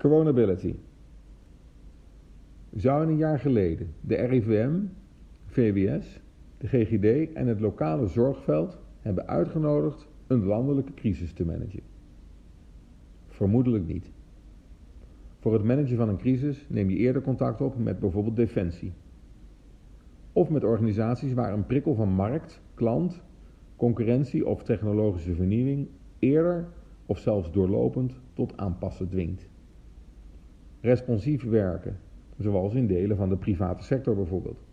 Coronability. Zou een jaar geleden de RIVM, VWS, de GGD en het lokale zorgveld hebben uitgenodigd een landelijke crisis te managen? Vermoedelijk niet. Voor het managen van een crisis neem je eerder contact op met bijvoorbeeld Defensie. Of met organisaties waar een prikkel van markt, klant, concurrentie of technologische vernieuwing eerder of zelfs doorlopend tot aanpassen dwingt. Responsief werken, zoals in delen van de private sector bijvoorbeeld.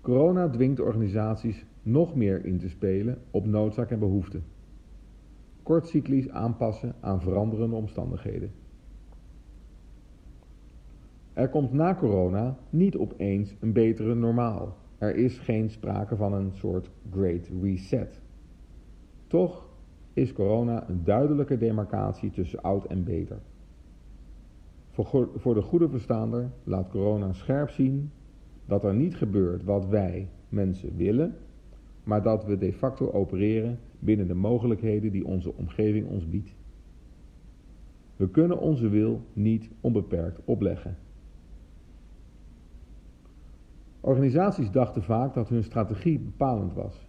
Corona dwingt organisaties nog meer in te spelen op noodzaak en behoefte. Kortcyclisch aanpassen aan veranderende omstandigheden. Er komt na corona niet opeens een betere normaal. Er is geen sprake van een soort great reset. Toch is corona een duidelijke demarcatie tussen oud en beter. Voor de goede verstaander laat corona scherp zien dat er niet gebeurt wat wij, mensen, willen, maar dat we de facto opereren binnen de mogelijkheden die onze omgeving ons biedt. We kunnen onze wil niet onbeperkt opleggen. Organisaties dachten vaak dat hun strategie bepalend was.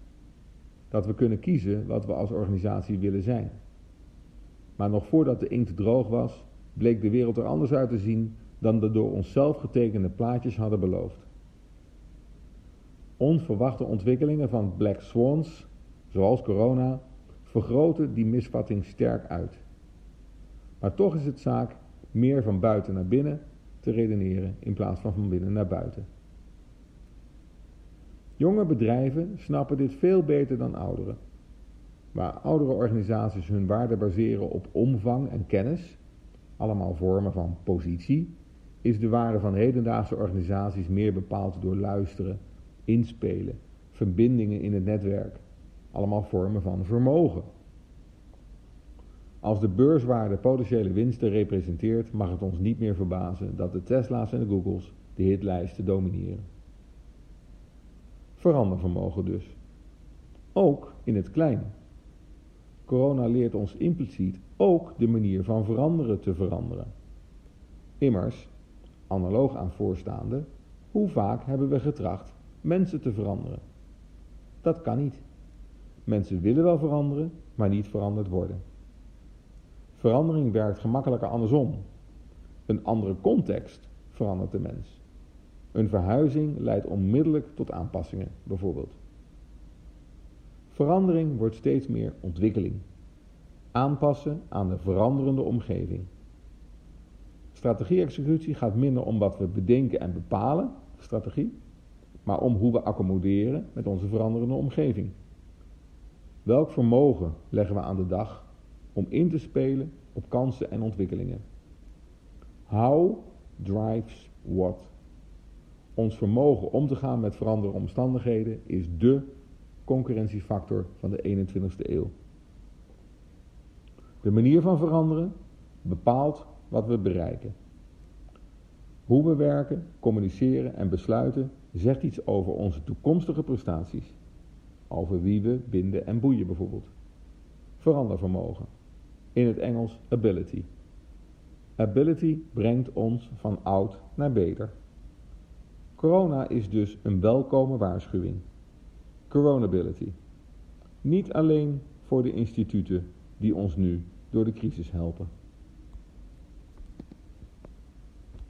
Dat we kunnen kiezen wat we als organisatie willen zijn. Maar nog voordat de inkt droog was, bleek de wereld er anders uit te zien dan de door onszelf getekende plaatjes hadden beloofd. Onverwachte ontwikkelingen van black swans, zoals corona, vergroten die misvatting sterk uit. Maar toch is het zaak meer van buiten naar binnen te redeneren in plaats van van binnen naar buiten. Jonge bedrijven snappen dit veel beter dan ouderen. Waar oudere organisaties hun waarde baseren op omvang en kennis, allemaal vormen van positie, is de waarde van hedendaagse organisaties meer bepaald door luisteren, inspelen, verbindingen in het netwerk, allemaal vormen van vermogen. Als de beurswaarde potentiële winsten representeert, mag het ons niet meer verbazen dat de Tesla's en de Googles de hitlijsten domineren. Verandervermogen dus. Ook in het klein. Corona leert ons impliciet ook de manier van veranderen te veranderen. Immers, analoog aan voorstaande, hoe vaak hebben we getracht mensen te veranderen? Dat kan niet. Mensen willen wel veranderen, maar niet veranderd worden. Verandering werkt gemakkelijker andersom. Een andere context verandert de mens. Een verhuizing leidt onmiddellijk tot aanpassingen, bijvoorbeeld. Verandering wordt steeds meer ontwikkeling. Aanpassen aan de veranderende omgeving. Strategie-executie gaat minder om wat we bedenken en bepalen, strategie, maar om hoe we accommoderen met onze veranderende omgeving. Welk vermogen leggen we aan de dag om in te spelen op kansen en ontwikkelingen? How drives what? Ons vermogen om te gaan met veranderende omstandigheden is dé concurrentiefactor van de 21ste eeuw. De manier van veranderen bepaalt wat we bereiken. Hoe we werken, communiceren en besluiten zegt iets over onze toekomstige prestaties. Over wie we binden en boeien bijvoorbeeld. Verandervermogen. In het Engels ability. Ability brengt ons van oud naar beter. Corona is dus een welkome waarschuwing. Coronability. Niet alleen voor de instituten die ons nu door de crisis helpen.